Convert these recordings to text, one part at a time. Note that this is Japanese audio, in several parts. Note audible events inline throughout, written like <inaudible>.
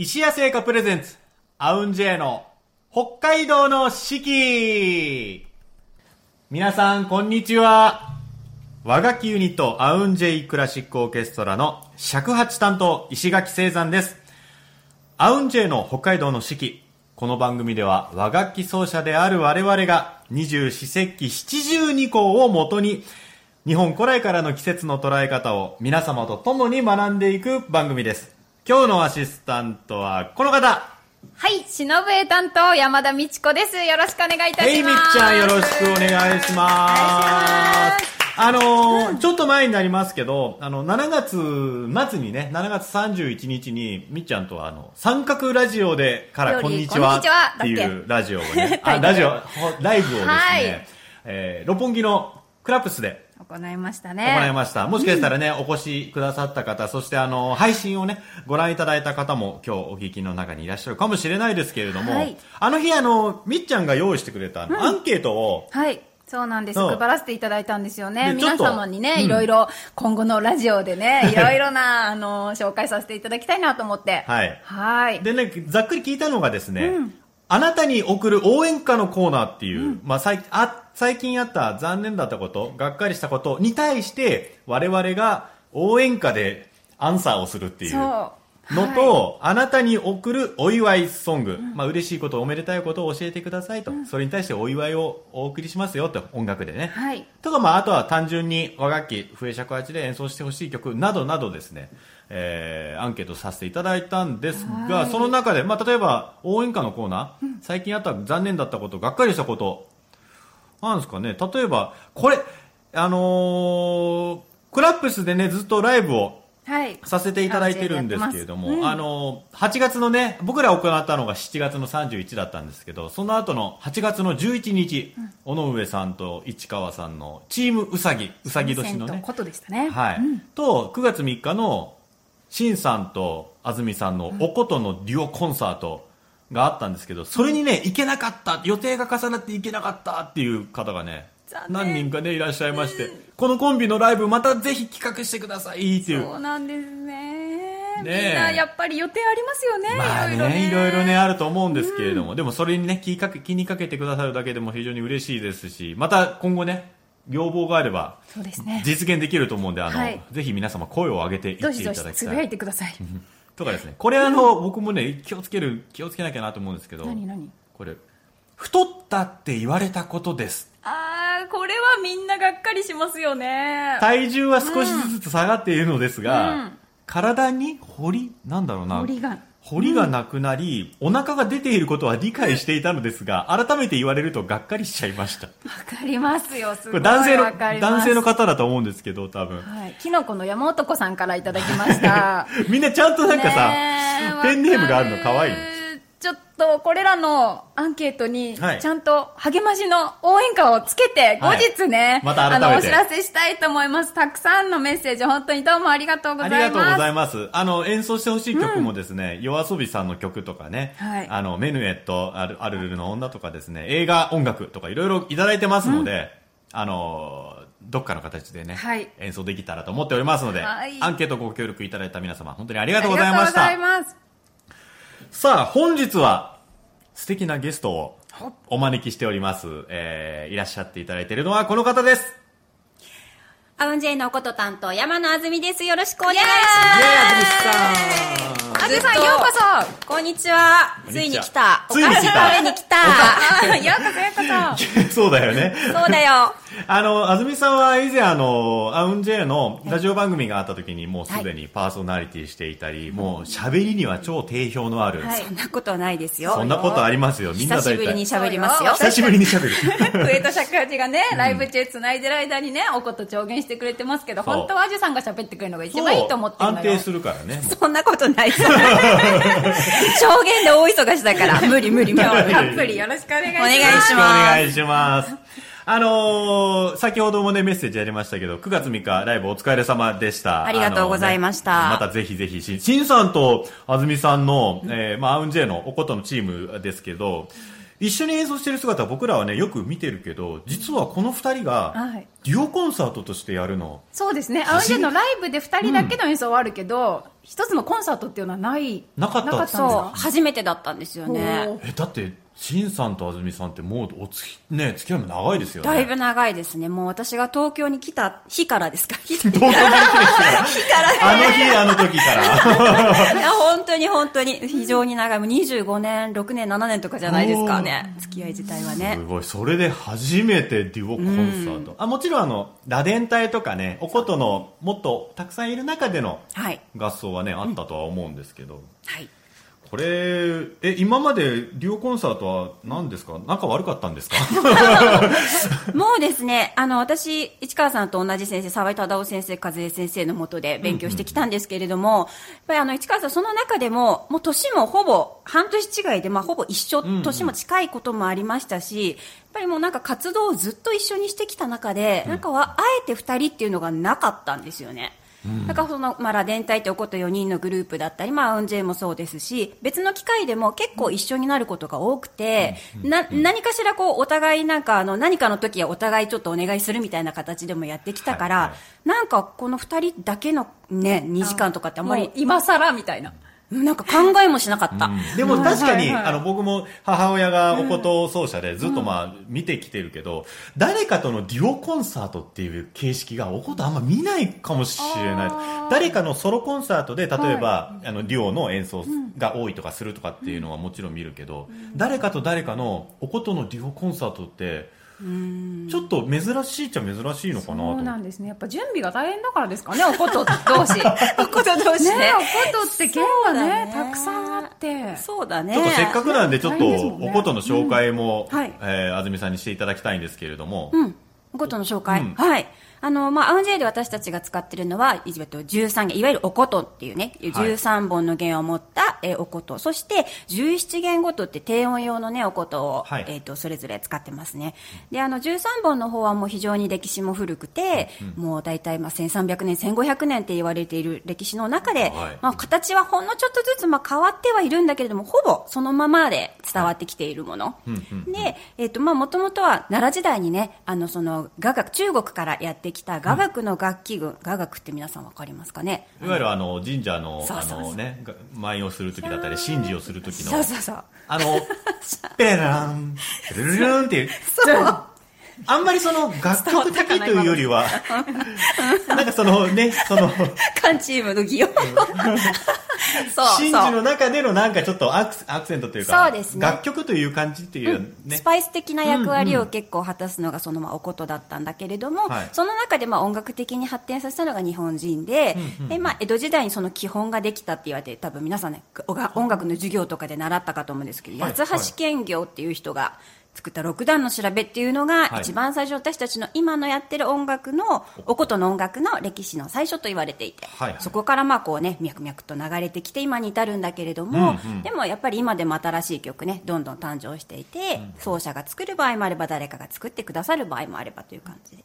石屋製菓プレゼンツ、アウンジェイの北海道の四季皆さん、こんにちは。和楽器ユニット、アウンジェイクラシックオーケストラの尺八担当、石垣聖山です。アウンジェイの北海道の四季。この番組では和楽器奏者である我々が二十四節気七十二項をもとに日本古来からの季節の捉え方を皆様と共に学んでいく番組です。今日のアシスタントはこの方。はい、しのぶえ担当山田美智子です。よろしくお願いいたします。みっちゃんよろしくお願いします。あのーちょっと前になりますけど、あの、7月末にね、7月31日に、みっちゃんとは、あの、三角ラジオでから、こんにちはっていうラジオをね、<laughs> あ、ラジオ、ほライブをですね、はい。えー六本木のクラップスで行いましたね。行いました。もしかしたらね、お越しくださった方、そしてあの、配信をね、ご覧いただいた方も今日お聞きの中にいらっしゃるかもしれないですけれども、はいあの日あの、みっちゃんが用意してくれたアンケートを、はい。そうなんです。配らせていただいたんですよね。皆様にね、うんいろいろ、今後のラジオでね、いろいろな、あの、紹介させていただきたいなと思って。はいはい。でね、ざっくり聞いたのがですね、あなたに送る応援歌のコーナーっていう、まあ最あ最近あった残念だったこと、がっかりしたことに対して、我々が応援歌でアンサーをするっていう。のはい。と、あなたに送るお祝いソング、まあ嬉しいこと、おめでたいことを教えてくださいと、それに対してお祝いをお送りしますよと、音楽でね。はい。とか、まあ、あとは単純に和楽器、笛尺八で演奏してほしい曲などなどですね、えー、アンケートさせていただいたんですが、はい。その中で、まあ、例えば、応援歌のコーナー、最近あった残念だったこと、がっかりしたこと、なんですかね、例えば、これ、あのークラップスでね、ずっとライブをはい。させていただいてるんですけれども、うん。あの、8月のね、僕ら行ったのが7月の31だったんですけど、その後の8月の11日、尾上さんと市川さんのチームうさぎ、うさぎ年のね、ことでしたね。はい、と、9月3日の、しんさんと安住さんのおことのデュオコンサートがあったんですけど、それにね、行けなかった、予定が重なって行けなかったっていう方がね、何人かね、いらっしゃいまして、このコンビのライブまたぜひ企画してくださいっていう。そうなんですね。ねえみんなやっぱり予定ありますよね。まあいろいろね、いろいろね、あると思うんですけれども、でもそれにね、気かけ気にかけてくださるだけでも非常に嬉しいですし、また今後ね、要望があれば、そうですね。実現できると思うんで、あの、はいぜひ皆様声を上げていっていどしどしただきつぶやいたい。てください。<laughs> とかですね、これあの、僕もね、気をつける、気をつけなきゃなと思うんですけど、何何？これ、太ったって言われたことです。あー、これはみんながっかりしますよね。体重は少しずつ下がっているのですが、うん体に彫りなんだろうな。彫りが彫りがなくなり、お腹が出ていることは理解していたのですが、改めて言われるとがっかりしちゃいました。わかりますよ、すこごいれ男性の男性の方だと思うんですけど、多分。はい。キノコの山男さんからいただきました。<laughs> みんなちゃんとなんかさ、ペンネームがあるの可愛いちょっと、これらのアンケートに、はい。ちゃんと励ましの応援歌をつけて、後はい。日ね、またあの、お知らせしたいと思います。たくさんのメッセージ、本当にどうもありがとうございます。ありがとうございます。あの、演奏してほしい曲もですね、夜遊びさんの曲とかね、はい。あの、メヌエット、アルアルルルの女とかですね、映画音楽とかいろいろいただいてますので、あの、どっかの形でね、はい。演奏できたらと思っておりますので、はい。アンケートご協力いただいた皆様、本当にありがあとうございました。さあ、本日は素敵なゲストをお招きしております。えー、いらっしゃっていただいているのはこの方です。アウンジェイのおこと担当、山野あずみです。よろしくお願いしイエーイ、あずみさん。あずさん、ようこそます。こんにちは。ついに来た。おついに来たに来た。あようこそようこそ。<laughs> そうだよね。そうだよ。あの、あずみさんは以前あの、アウンジェイのラジオ番組があった時にもうすでにパーソナリティしていたり、もう喋りには超定評のある、はいそんなことはないですよ。そんなことありますよ。みんな大久しぶりに体。喋りますよ。久しぶりに喋る。笛と尺八がね、ライブ中繋いでる間にね、おこと調言してくれてますけど、本当はアジュさんが喋ってくれるのが一番いいと思って。安定するからね。そんなことないです。<laughs> 証言で大忙しだから。無理無理無理。たっぷりよろしくお願いします。お願いします。あのー先ほどもね、メッセージありましたけど、9月3日ライブお疲れ様でした。ありがとうございました。ねまたぜひぜひ、ししんさんとあずみさんの、えーまあ、アウンジェイのおことのチームですけど、一緒に演奏してる姿は僕らはねよく見てるけど実はこの二人がはい。デュオコンサートとしてやるの。そうですね。アウンジェのライブで2人だけの演奏はあるけど、一つのコンサートっていうのはないなかったなかったんそうですか？初めてだったんですよね。えだって陳さんと安住さんってもうおつきね付き合いも長いですよね。だいぶ長いですね。もう私が東京に来た日からですか？<laughs> 日東京に来てか？ら。あの日あの時から。<laughs> いや本当に本当に。非常に長い。もう25年6年7年とかじゃないですかね。付き合い自体はね。すごい。それで初めてデュオコンサート、あもちろんあの螺鈿隊とかねお琴のもっとたくさんいる中でのはい。合奏はねあったとは思うんですけど、はいこれえ今までデュオコンサートは何ですか？仲悪かったんですか？<laughs> もうですね、あの、私、市川さんと同じ先生、沢井忠夫先生、和江先生のもとで勉強してきたんですけれども、やっぱりあの、市川さん、その中でも、もう年もほぼ、半年違いで、まあ、ほぼ一緒、年も近いこともありましたし、やっぱりもうなんか活動をずっと一緒にしてきた中で、なんかは、あえて二人っていうのがなかったんですよね。だからその、まあ、螺っておこと4人のグループだったり、まあ、アウンジェイもそうですし、別の機会でも結構一緒になることが多くて、な、何かしらこう、お互いなんかあの、何かの時はお互いちょっとお願いするみたいな形でもやってきたから、はいはなんかこの2人だけのね、2時間とかってあんまりもう、今更みたいななんか考えもしなかった。でも確かに、はいはいあの僕も母親がお琴奏者でずっとまあ見てきてるけど、誰かとのデュオコンサートっていう形式がお琴あんま見ないかもしれない。誰かのソロコンサートで例えば、あのデュオの演奏が多いとかするとかっていうのはもちろん見るけど、誰かと誰かのお琴のデュオコンサートってちょっと珍しいっちゃ珍しいのかなと。そうなんですね。やっぱ準備が大変だからですかねおこと同士。<laughs> おこと同士ねねおことって弦がねね。たくさんあって。そうだね。ちょっとせっかくなんでちょっとお琴の紹介も、うん。はい。えー安住さんにしていただきたいんですけれども、うん。お琴の紹介。うん。はい。あの、まあ、アウンジェイで私たちが使ってるのは、いわゆる13弦、いわゆるお琴っていうね、13本の弦を持った、えーお琴。そして、17弦ごとって低音用のね、お琴を、はいえっ、と、それぞれ使ってますね。で、あの、13本の方はもう非常に歴史も古くて、もう大体、まあ、1300年、1500年って言われている歴史の中で、はいまあ、形はほんのちょっとずつ、まあ、変わってはいるんだけれども、ほぼそのままで伝わってきているもの。で、えっ、と、まあ、もともとは奈良時代にね、あの、その、雅楽、中国からやってきた雅楽の楽器群、雅楽って皆さんわかりますかね？いわゆるあの神社のあそうそうそう。のねが舞をする時だったり神事をする時のそうそうそう。あの <laughs> ペレランペレルルンっていうあんまりその楽曲的というよりはなんかそのねそのカンチームの擬音。そう神そう。事の中でのなんかちょっとアクセアクセントというかそうですね。楽曲という感じっていうね。スパイス的な役割を結構果たすのがそのまあおことだったんだけれども、はい。その中でまあ音楽的に発展させたのが日本人で,、でまあ、江戸時代にその基本ができたって言われて多分皆さんね音楽の授業とかで習ったかと思うんですけど、はい。八橋兼業っていう人が作った六段の調べっていうのが、はい。一番最初私たちの今のやってる音楽のおことの音楽の歴史の最初と言われていて、はい。はいそこからまあこうね脈々と流れてきて今に至るんだけれども、でもやっぱり今でも新しい曲ねどんどん誕生していて、奏者が作る場合もあれば誰かが作ってくださる場合もあればという感じで、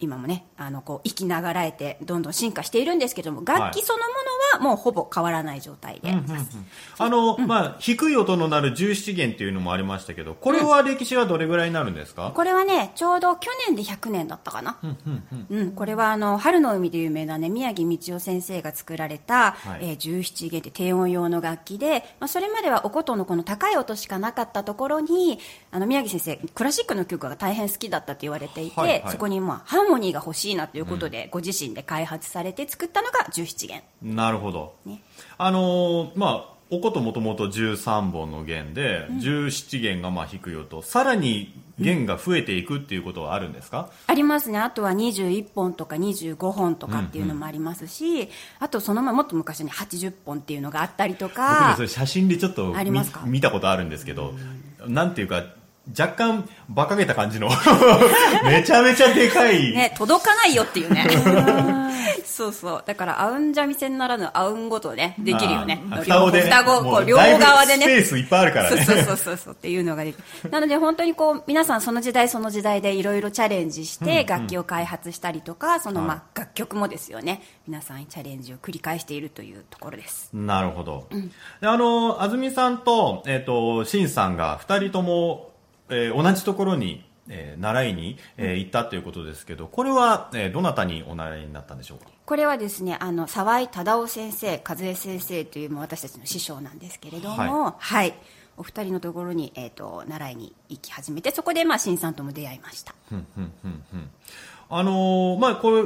今もねあのこう息流れてどんどん進化しているんですけども楽器そのものはもうほぼ変わらない状態で、あの、まあ低い音のなる17弦っていうのもありましたけどこれは歴史はどれぐらいになるんですか、これはねちょうど去年で100年だったかな、うんこれはあの春の海で有名な、ね、宮城道夫先生が作られた、はい。えー17弦って低音用の楽器で、まあ、それまではお琴のこの高い音しかなかったところにあの宮城先生クラシックの曲が大変好きだったと言われていて、はいはい。そこに、まあ、ハーモニーが欲しいなということで、ご自身で開発されて作ったのが17弦。なるほど、ね。あのーまあおこともともと13本の弦で、17弦がまあ低い音さらに弦が増えていくっていうことはあるんですか、ありますね。あとは21本とか25本とかっていうのもありますし、あとその前もっと昔に80本っていうのがあったりと僕ねかそ、れ写真でちょっと見ありますか？見たことあるんですけどなんていうか若干馬鹿げた感じの <laughs> めちゃめちゃでかい、ね、届かないよっていうね。<laughs> そうそう。だから、アウンジャミ線ならぬアウンごとね、できるよね。あー双子でね双子、もこう、両側でね。スペースいっぱいあるからねそうそうそうそうっていうのができる。なので本当にこう、皆さんその時代その時代でいろいろチャレンジして楽器を開発したりとか、そのまあ楽曲もですよね。皆さんチャレンジを繰り返しているというところです。なるほど。であの、安住さんと、えっ、と、しんさんが二人とも、えー同じところに、えー習いに、えー行ったということですけど、これは、えーどなたにお習いになったんでしょうか？これはですね、あの、沢井忠夫先生、和江先生というもう私たちの師匠なんですけれども、はい。お二人のところに、えっ、と、習いに行き始めて、そこで、まあ、新さんとも出会いました。あのーまあ、これ、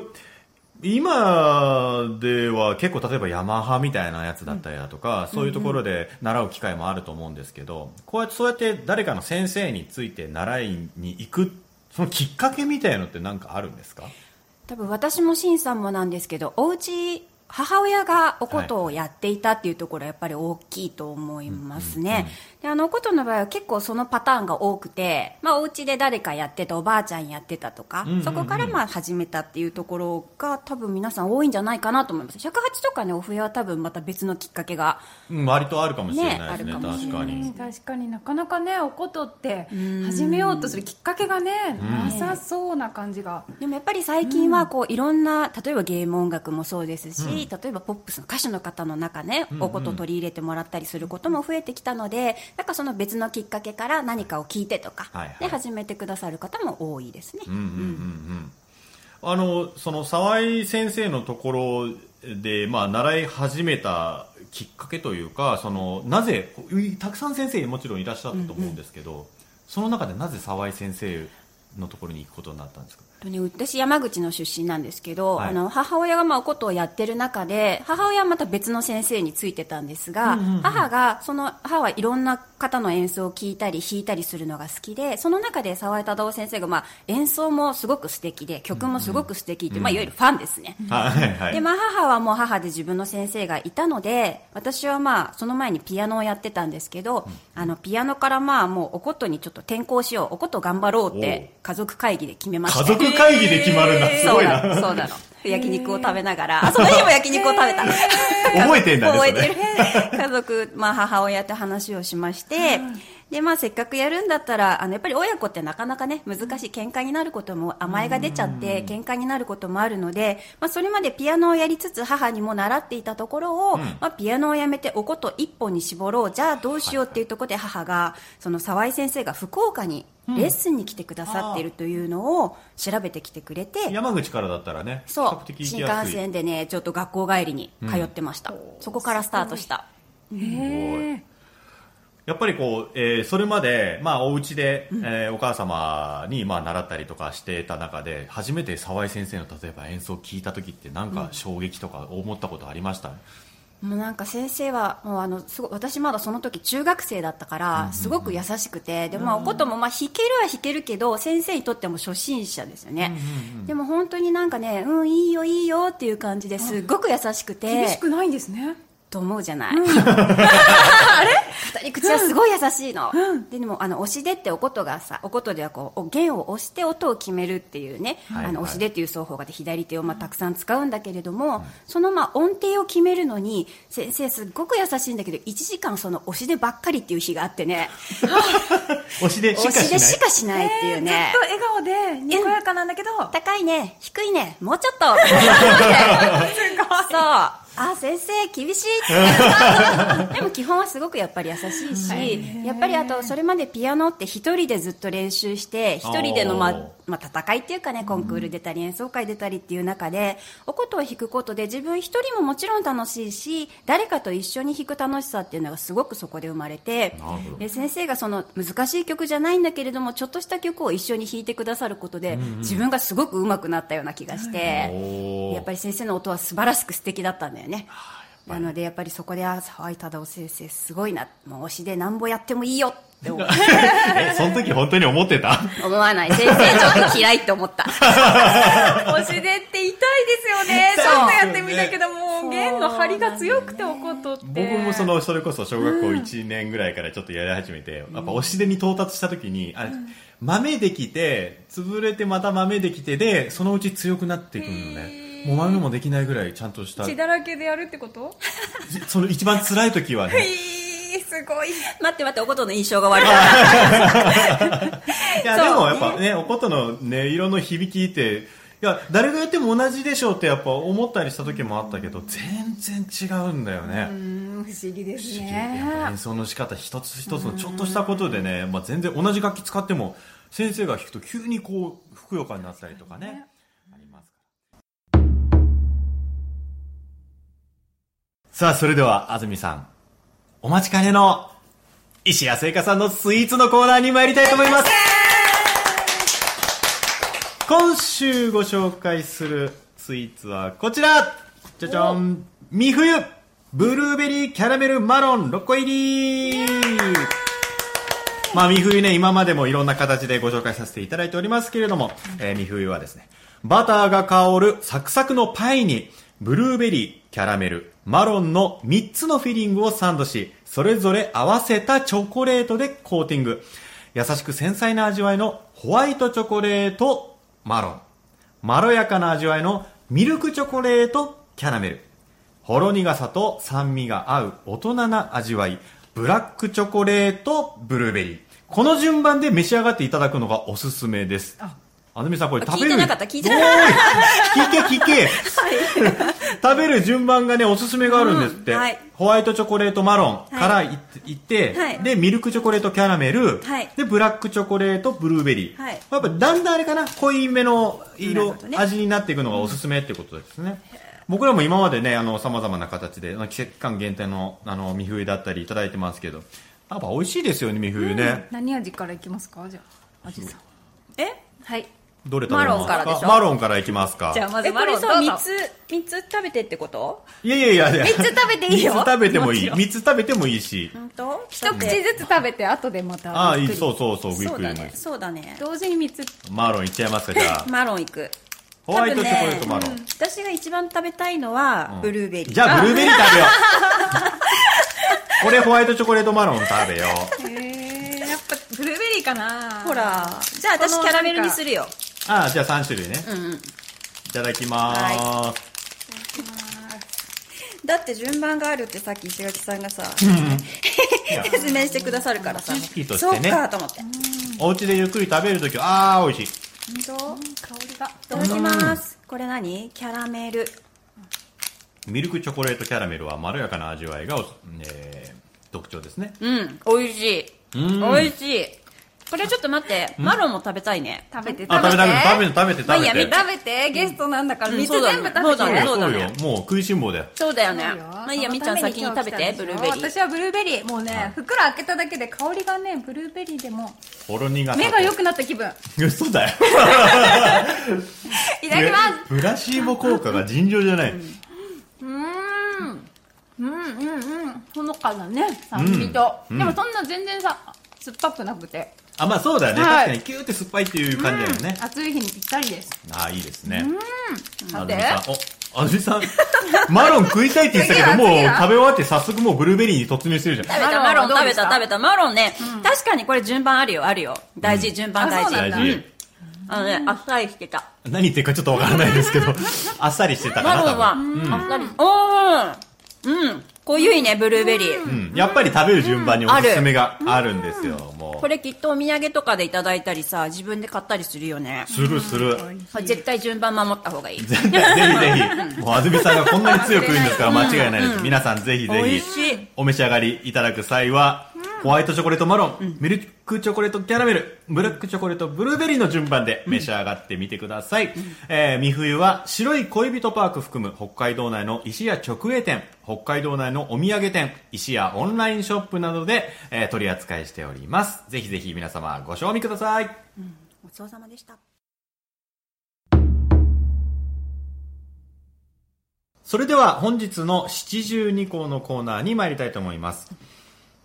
今では結構例えばヤマハみたいなやつだったりだとか、そういうところで習う機会もあると思うんですけど、こうやってそうやって誰かの先生について習いに行く、そのきっかけみたいのって何かあるんですか？多分私も新さんもなんですけどお家母親がお琴をやっていたっていうところはやっぱり大きいと思いますね、であのお琴の場合は結構そのパターンが多くて、まあ、お家で誰かやってたおばあちゃんやってたとか、そこからまあ始めたっていうところが多分皆さん多いんじゃないかなと思います。108とかねお冬は多分また別のきっかけがうん割とあるかもしれないですねねあるかもしれ確かに。うん確かに。なかなかねおことって始めようとするきっかけがね、なさそうな感じが、でもやっぱり最近はこういろんな例えばゲーム音楽もそうですし、例えばポップスの歌手の方の中ね、おことを取り入れてもらったりすることも増えてきたのでなんかその別のきっかけから何かを聞いてとか、で始めてくださる方も多いですね、あのその沢井先生のところで、まあ、習い始めたきっかけというかそのなぜたくさん先生もちろんいらっしゃったと思うんですけど、その中でなぜ沢井先生のところに行くことになったんですか？私山口の出身なんですけど、はい。あの母親がまあおことをやってる中で母親はまた別の先生についてたんですが、母がその母はいろんな方の演奏を聴いたり弾いたりするのが好きでその中で沢井忠夫先生がまあ演奏もすごく素敵で曲もすごく素敵って、まあ、いわゆるファンですね、はいはい。でまあ、母はもう母で自分の先生がいたので私はまあその前にピアノをやってたんですけど、あのピアノからまあもうおことにちょっと転校しようおこと頑張ろうって家族会議で決めました家族会議で決まるんだすそうごいな。そうなの。焼肉を食べながら。あその日も焼肉を食べた。<laughs> 覚えてんだね覚えてる。家族、まあ、母親と話をしまして、でまあ、せっかくやるんだったらあのやっぱり親子ってなかなかね難しい喧嘩になることも甘えが出ちゃって喧嘩になることもあるので、まあ、それまでピアノをやりつつ母にも習っていたところを、まあ、ピアノをやめておこと一本に絞ろう。じゃあどうしようっていうところで母がその沢井先生が福岡にレッスンに来てくださっているというのを調べてきてくれて、山口からだったらねそう。比較的行新幹線でねちょっと学校帰りに通ってました、そこからスタートした。へえやっぱりこう、えーそれまで、まあ、お家で、えーお母様に、まあ、習ったりとかしてた中で初めて沢井先生の例えば演奏を聞いた時ってなんか衝撃とか思ったことありました、もうなんか先生はもうあのすごい私まだその時中学生だったからすごく優しくて、でまあおこともまあ弾けるは弾けるけど先生にとっても初心者ですよね、でも本当になんかねうんいいよいいよっていう感じですっごく優しくて。厳しくないんですね。と思うじゃない、<laughs> <laughs> あれ？二人口はすごい優しいの、ででもあの押し出っておことがさおことではこうお弦を押して音を決めるっていうね、はいあの押し出っていう奏法があって左手をまあたくさん使うんだけれども、そのまあ音程を決めるのに先生すっごく優しいんだけど1時間その押し出ばっかりっていう日があってね。<laughs> 推しでしか押し出しかしないっていうね、ずっと笑顔でにこやかなんだけど。高いね。低いね。もうちょっと。<laughs> <laughs> そうあ先生厳しい。っ <laughs> てでも基本はすごくやっぱり優しいし、やっぱりあとそれまでピアノって一人でずっと練習して一人での、まあまあ、戦いっていうかねコンクール出たり演奏会出たりっていう中でお琴を弾くことで自分一人ももちろん楽しいし誰かと一緒に弾く楽しさっていうのがすごくそこで生まれてで先生がその難しい曲じゃないんだけれどもちょっとした曲を一緒に弾いてくださることで、自分がすごく上手くなったような気がして、やっぱり先生の音は素晴らしく素敵だったんだよね。なのでやっぱりそこであ沢井忠夫先生すごいな。もう推しでなんぼやってもいいよって思うえその時本当に思ってた？思わない。先生ちょっと嫌いって思った。推しでって痛ですよね。痛い。ですよねちょっとやってみたけど、もう。弦の張りが強くておことって。僕もそのそれこそ小学校1年ぐらいからちょっとやり始めて、やっぱ押し出に到達した時にあれ、豆できて潰れてまた豆できてでそのうち強くなっていくのね。もう豆もできないぐらいちゃんとした。血だらけでやるってこと？その一番辛い時はねいい、すごい。待って待って、おことの印象が悪かった。<laughs> いやでもやっぱねおことの音色の響きっていや誰がやっても同じでしょうってやっぱ思ったりした時もあったけど全然違うんだよね、うん、不思議ですね。演奏の仕方一つ一つのちょっとしたことでね、まあ、全然同じ楽器使っても先生が弾くと急にこうふくよかになったりとかねありますからさあそれでは安住さんお待ちかねの石谷製菓さんのスイーツのコーナーに参りたいと思います。今週ご紹介するスイーツはこちら。じゃじゃん。三冬ブルーベリーキャラメルマロン。6個入り。まあ、三冬ね、今までもいろんな形でご紹介させていただいておりますけれども、えー、三冬はですね、バターが香るサクサクのパイに、ブルーベリー、キャラメル、マロンの3つのフィリングをサンドし、それぞれ合わせたチョコレートでコーティング。優しく繊細な味わいのホワイトチョコレート、マロン。まろやかな味わいのミルクチョコレート、キャラメル。ほろ苦さと酸味が合う大人な味わい、ブラックチョコレート、ブルーベリー。この順番で召し上がっていただくのがおすすめです。あずみさんこれ食べる。聞いてなかった聞いてなかった聞け聞け。食べる順番がね、おすすめがあるんですって。うんはいホワイトチョコレートマロンからいいって、はいで、ミルクチョコレートキャラメル、はいで、ブラックチョコレートブルーベリー。はいやっぱだんだんあれかな、濃いめの色、味になっていくのがおすすめってことですね。僕らも今までね、あの、様々な形で、季節期間限定の、あの、三冬だったりいただいてますけど、やっぱ美味しいですよね、三冬ね。何味からいきますか？じゃあ、味さん。え？はい。どれ食べますか？マロンからでしょ？マロンからいきますか。じゃあ、まずえ、こマロれさ、ンどうぞ3つ、三つ食べてってこと？いやいやいやいや。3つ食べていいよ3つ食べてもいい。もちろん3つ食べてもいいし。本当？一口ずつ食べて、後でまた。ああ、いい、そうそうそう、ゆっくりねそうだね。そうだね。同時に3つ。マロンいっちゃいますか、じゃあ。マロンいく。ホワイトチョコレートマロン。私が一番食べたいのは、ブルーベリー。じゃあ、ブルーベリー食べよう。俺、ホワイトチョコレートマロン食べよう。へえ、やっぱ、ブルーベリーかなほ。ら、じゃあ私キャラメルにするよ。ああ、じゃあ3種類ね。うんうん。いただきまーす。だって順番があるってさっき石垣さんがさ、<laughs> 説明してくださるからさ。知識としそうてねかと思って。お家でゆっくり食べるときは、ああ、美味しい。本当？香りが。いただきます。これ何？キャラメル。ミルクチョコレートキャラメルはまろやかな味わいがお、えー特徴ですね。うん、美味しい。うん美味しい。これちょっと待って、マロンも食べたいね。食べて、あ、食べて、食べて、食べて、食べて、まあいいや食べて。食べて、ゲストなんだから、3つうんそうだね全部食べて。そうだねそうだね。もう食いしん坊だよ。そうだよね。まあいいや、みっちゃん先に食べて、ブルーベリー。私はブルーベリー。もうね、袋開けただけで香りがね、ブルーベリーでも、ほろ苦。目が良くなった気分。嘘だよ。<laughs> いただきます。プラシーボ効果が尋常じゃない。うーん。うんうんうん。ほのかなね、酸味と。うんでもそんな全然さ、酸っぱくなくて。あ、まあそうだよね。はい確かにキューって酸っぱいっていう感じだよね。暑い日にぴったりです。ああ、いいですね。あずみさん、お、あずみさん、マロン食いたいって言ってたけど、もう食べ終わって早速もうブルーベリーに突入してるじゃん。食べた、ママロン食べロンどうですか？た、食べた。マロンね、確かにこれ順番あるよ、あるよ。大事、順番大事。あそうなんだ大事。あのね、あっさりしてた。何言ってるかちょっとわからないですけど、あっさりしてたかな、マロンは、あっさり。おーうん。濃ゆいね、ブルーベリー。うん。やっぱり食べる順番におすすめがあるんですよ、もこれきっとお土産とかでいただいたりさ、自分で買ったりするよねう。。するする。絶対順番守った方がいい。絶対、ぜひぜひ。<laughs> もう、あずみさんがこんなに強く言うんですから間違いないです。皆さんぜひぜ美味ひ、しい。お召し上がりいただく際は、ホワイトチョコレートマロン、ミルクチョコレートキャラメル、ブラックチョコレートブルーベリーの順番で召し上がってみてください。えー、三冬は白い恋人パーク含む北海道内の石屋直営店、北海道内のお土産店、石屋オンラインショップなどで、えー取り扱いしております。ぜひぜひ皆様ご賞味ください。ごちそうさまでした。それでは本日の七十二項のコーナーに参りたいと思います。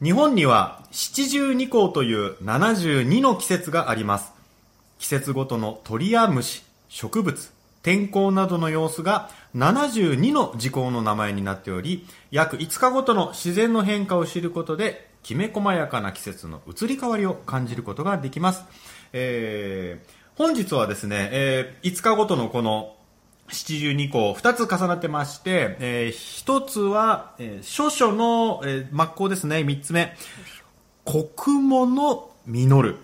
日本には七十二項という72の季節があります。季節ごとの鳥や虫、植物、天候などの様子が72の時効の名前になっており、約5日ごとの自然の変化を知ることで、きめ細やかな季節の移り変わりを感じることができます。えー本日はですね、えー5日ごとのこの七十二項、二つ重なってまして、えー一つは、えー諸書の、えー末項ですね、三つ目。国物実る。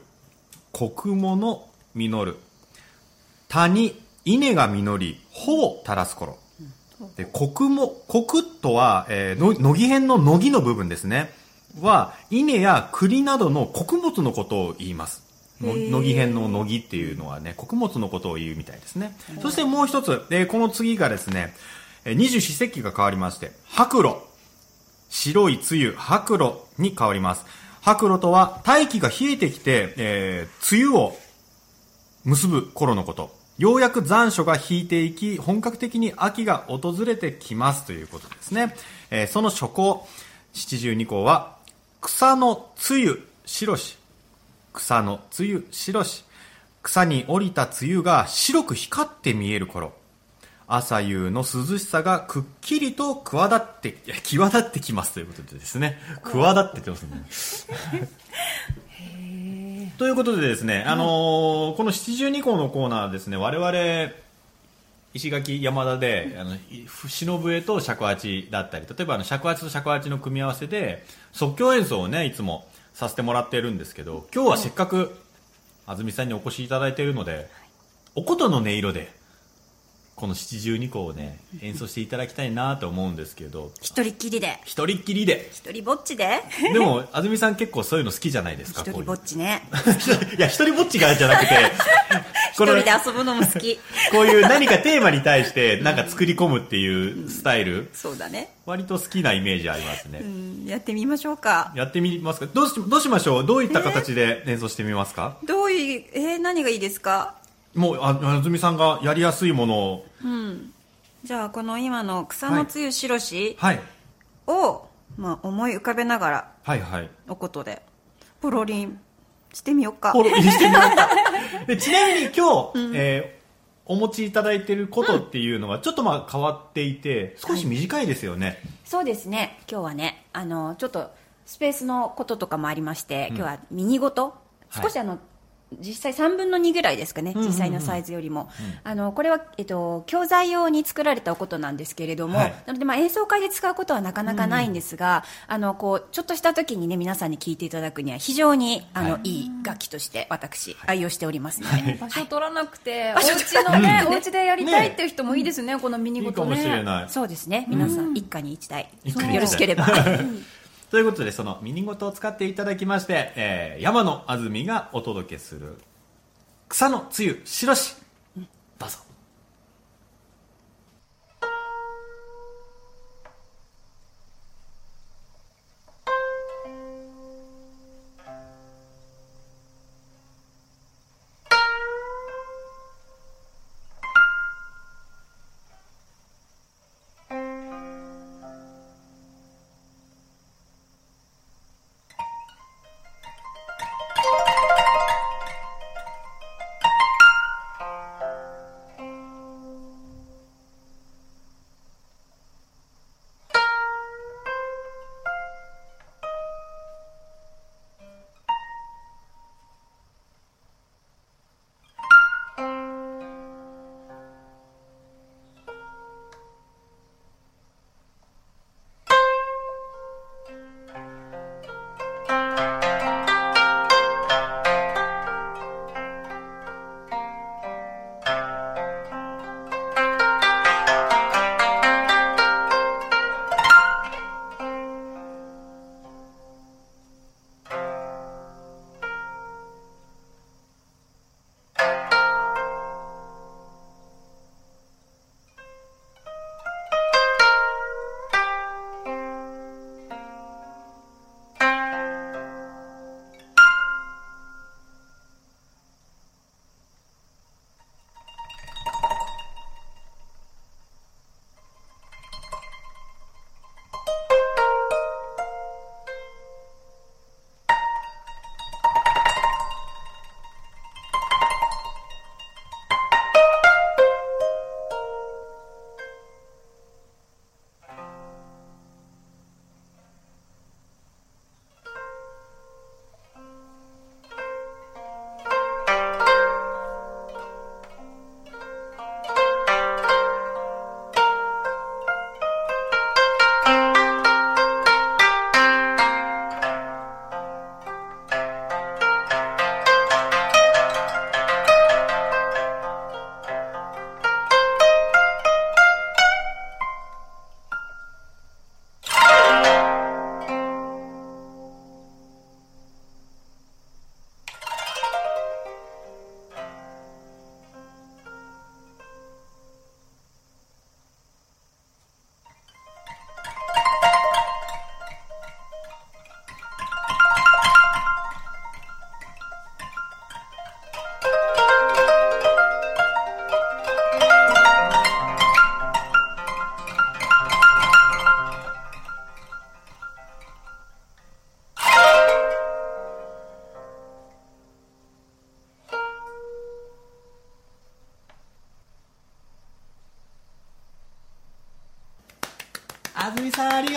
国物実る。谷、稲が実り、穂を垂らす頃。で、国も、国とは、えーの、乃木編の乃木の部分ですね。は、稲や栗などの穀物のことを言います。の乃木編の乃木っていうのはね、穀物のことを言うみたいですね。そしてもう一つ、えーこの次がですね、えー二十四節気が変わりまして、白露。白い梅雨、白露に変わります。白露とは、大気が冷えてきて、えー梅雨を結ぶ頃のこと。ようやく残暑が引いていき、本格的に秋が訪れてきますということですね。えーその初項、七十二項は、草の梅雨、白し。草の梅雨、白し。草に降りた梅雨が白く光って見える頃。朝夕の涼しさがくっきりと際立って、いや際立ってきますということでですね。際立ってってますね。<laughs> ということでですね、あのーこの七十二項のコーナーはですね、我々、石垣山田で、あの、い篠笛と尺八だったり、例えばあの尺八と尺八の組み合わせで、即興演奏をね、いつもさせてもらってるんですけど、今日はせっかく、安住さんにお越しいただいているので、お琴の音色で、この七十二項をね、演奏していただきたいなと思うんですけど、一人っきりで。一人っきりで。一人ぼっちで。でも、安住さん結構そういうの好きじゃないですか、一人ぼっちね。<laughs> いや、一人ぼっちがじゃなくて、<laughs> 一人で遊ぶのも好き。こういう何かテーマに対してなんか作り込むっていうスタイル、そうだね。割と好きなイメージありますね。うんやってみましょうか。やってみますか。どうしどうしましょう？どういった形で演奏してみますか、どういうえー、何がいいですか？もう、あ、あずみさんがやりやすいものを。じゃあこの今の草のつゆ白しはい。を、まあ、思い浮かべながらはいはい。おことでポロリンしてみようかフォローしてみようか。<laughs> でちなみに今日、えーお持ちいただいてることっていうのがちょっとまあ変わっていて、少し短いですよね。そうですね今日はねあのちょっとスペースのこととかもありまして、今日はミニごとはい少しあの、実際3分の2ぐらいですかね、実際のサイズよりも、あのこれは、えっと、教材用に作られたおことなんですけれども、はい。なので、まあ、演奏会で使うことはなかなかないんですが、あのこうちょっとした時にね皆さんに聴いていただくには非常にあの、はい。い、い楽器として私、愛用しておりますので、場所取らなくて、場所お家のね、お家でやりたいっていう人もいいですね、このミニごといいかもしれね。ない。そうですね。皆さん、一家に一台。一家に一台。よろしければということで、そのミニごとを使っていただきまして、えー山野あずみがお届けする、草のつゆ白し。どうぞ。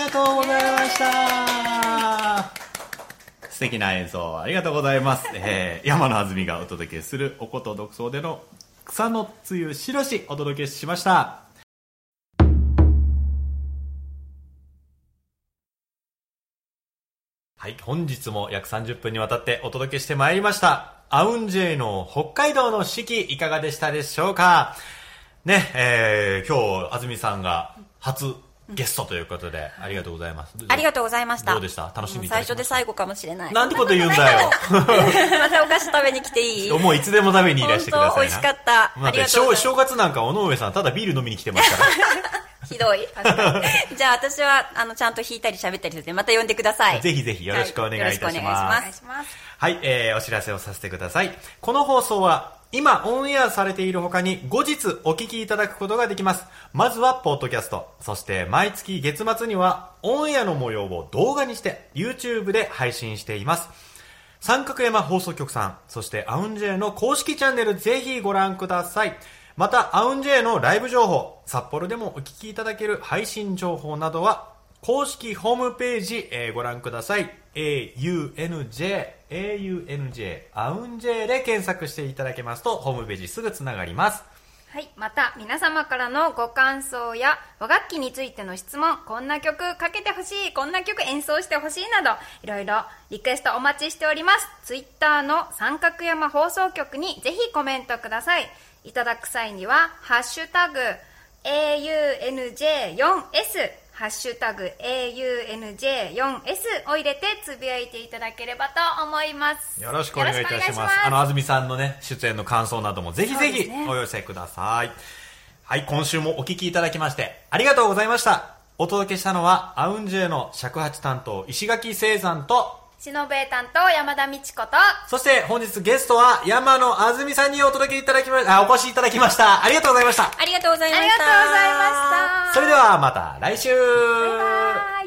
がとうございました。素敵な演奏ありがとうございます、えー、山のあずみがお届けするおこと独奏での草のつゆしろしお届けしました。はい、本日も約30分にわたってお届けしてまいりました。アウンジェイの北海道の四季いかがでしたでしょうか？ね、えー、今日、安住さんが初ゲストということで、ありがとうございます。ありがとうございました。どうでした？楽しんでいた最初で最後かもしれない。なんてこと言うんだよ。またお菓子食べに来ていい？<laughs> もういつでも食べにいらしてください美味しかったまあありが正正月なんか、尾上さん、ただビール飲みに来てますから。<laughs> ひどい。<laughs> じゃあ私は、あの、ちゃんと弾いたり喋ったりするまた呼んでください。ぜひぜひよろしくお願いいたします。はいはい、えー、お知らせをさせてください。この放送は、今オンエアされている他に後日お聞きいただくことができます。まずは、ポッドキャスト。そして、毎月月末には、オンエアの模様を動画にして、YouTube で配信しています。三角山放送局さん、そしてアウンジェイの公式チャンネルぜひご覧ください。また、アウンジェイのライブ情報、札幌でもお聞きいただける配信情報などは、公式ホームページ、えーご覧ください。aunj, aunj, アウンジェで検索していただけますと、ホームページすぐつながります。はい、また皆様からのご感想や和楽器についての質問こんな曲かけてほしいこんな曲演奏してほしいなどいろいろリクエストお待ちしておりますツイッターの三角山放送局にぜひコメントくださいいただく際には「ハッシュタグ #AUNJ4S」ハッシュタグ AUNJ4S を入れてつぶやいていただければと思いますよろしくお願いいたします。あの、安住さんのね、出演の感想などもぜひぜひお寄せください。はい、今週もお聞きいただきまして、ありがとうございました。お届けしたのは、アウンジェイの尺八担当、石垣聖山と、しのぶえ担当山田美智子とそして本日ゲストは山野あずみさんにお届けいただきまあ、お越しいただきました。ありがとうございました。ありがとうございました。ありがとうございましたそれではまた来週バイバイ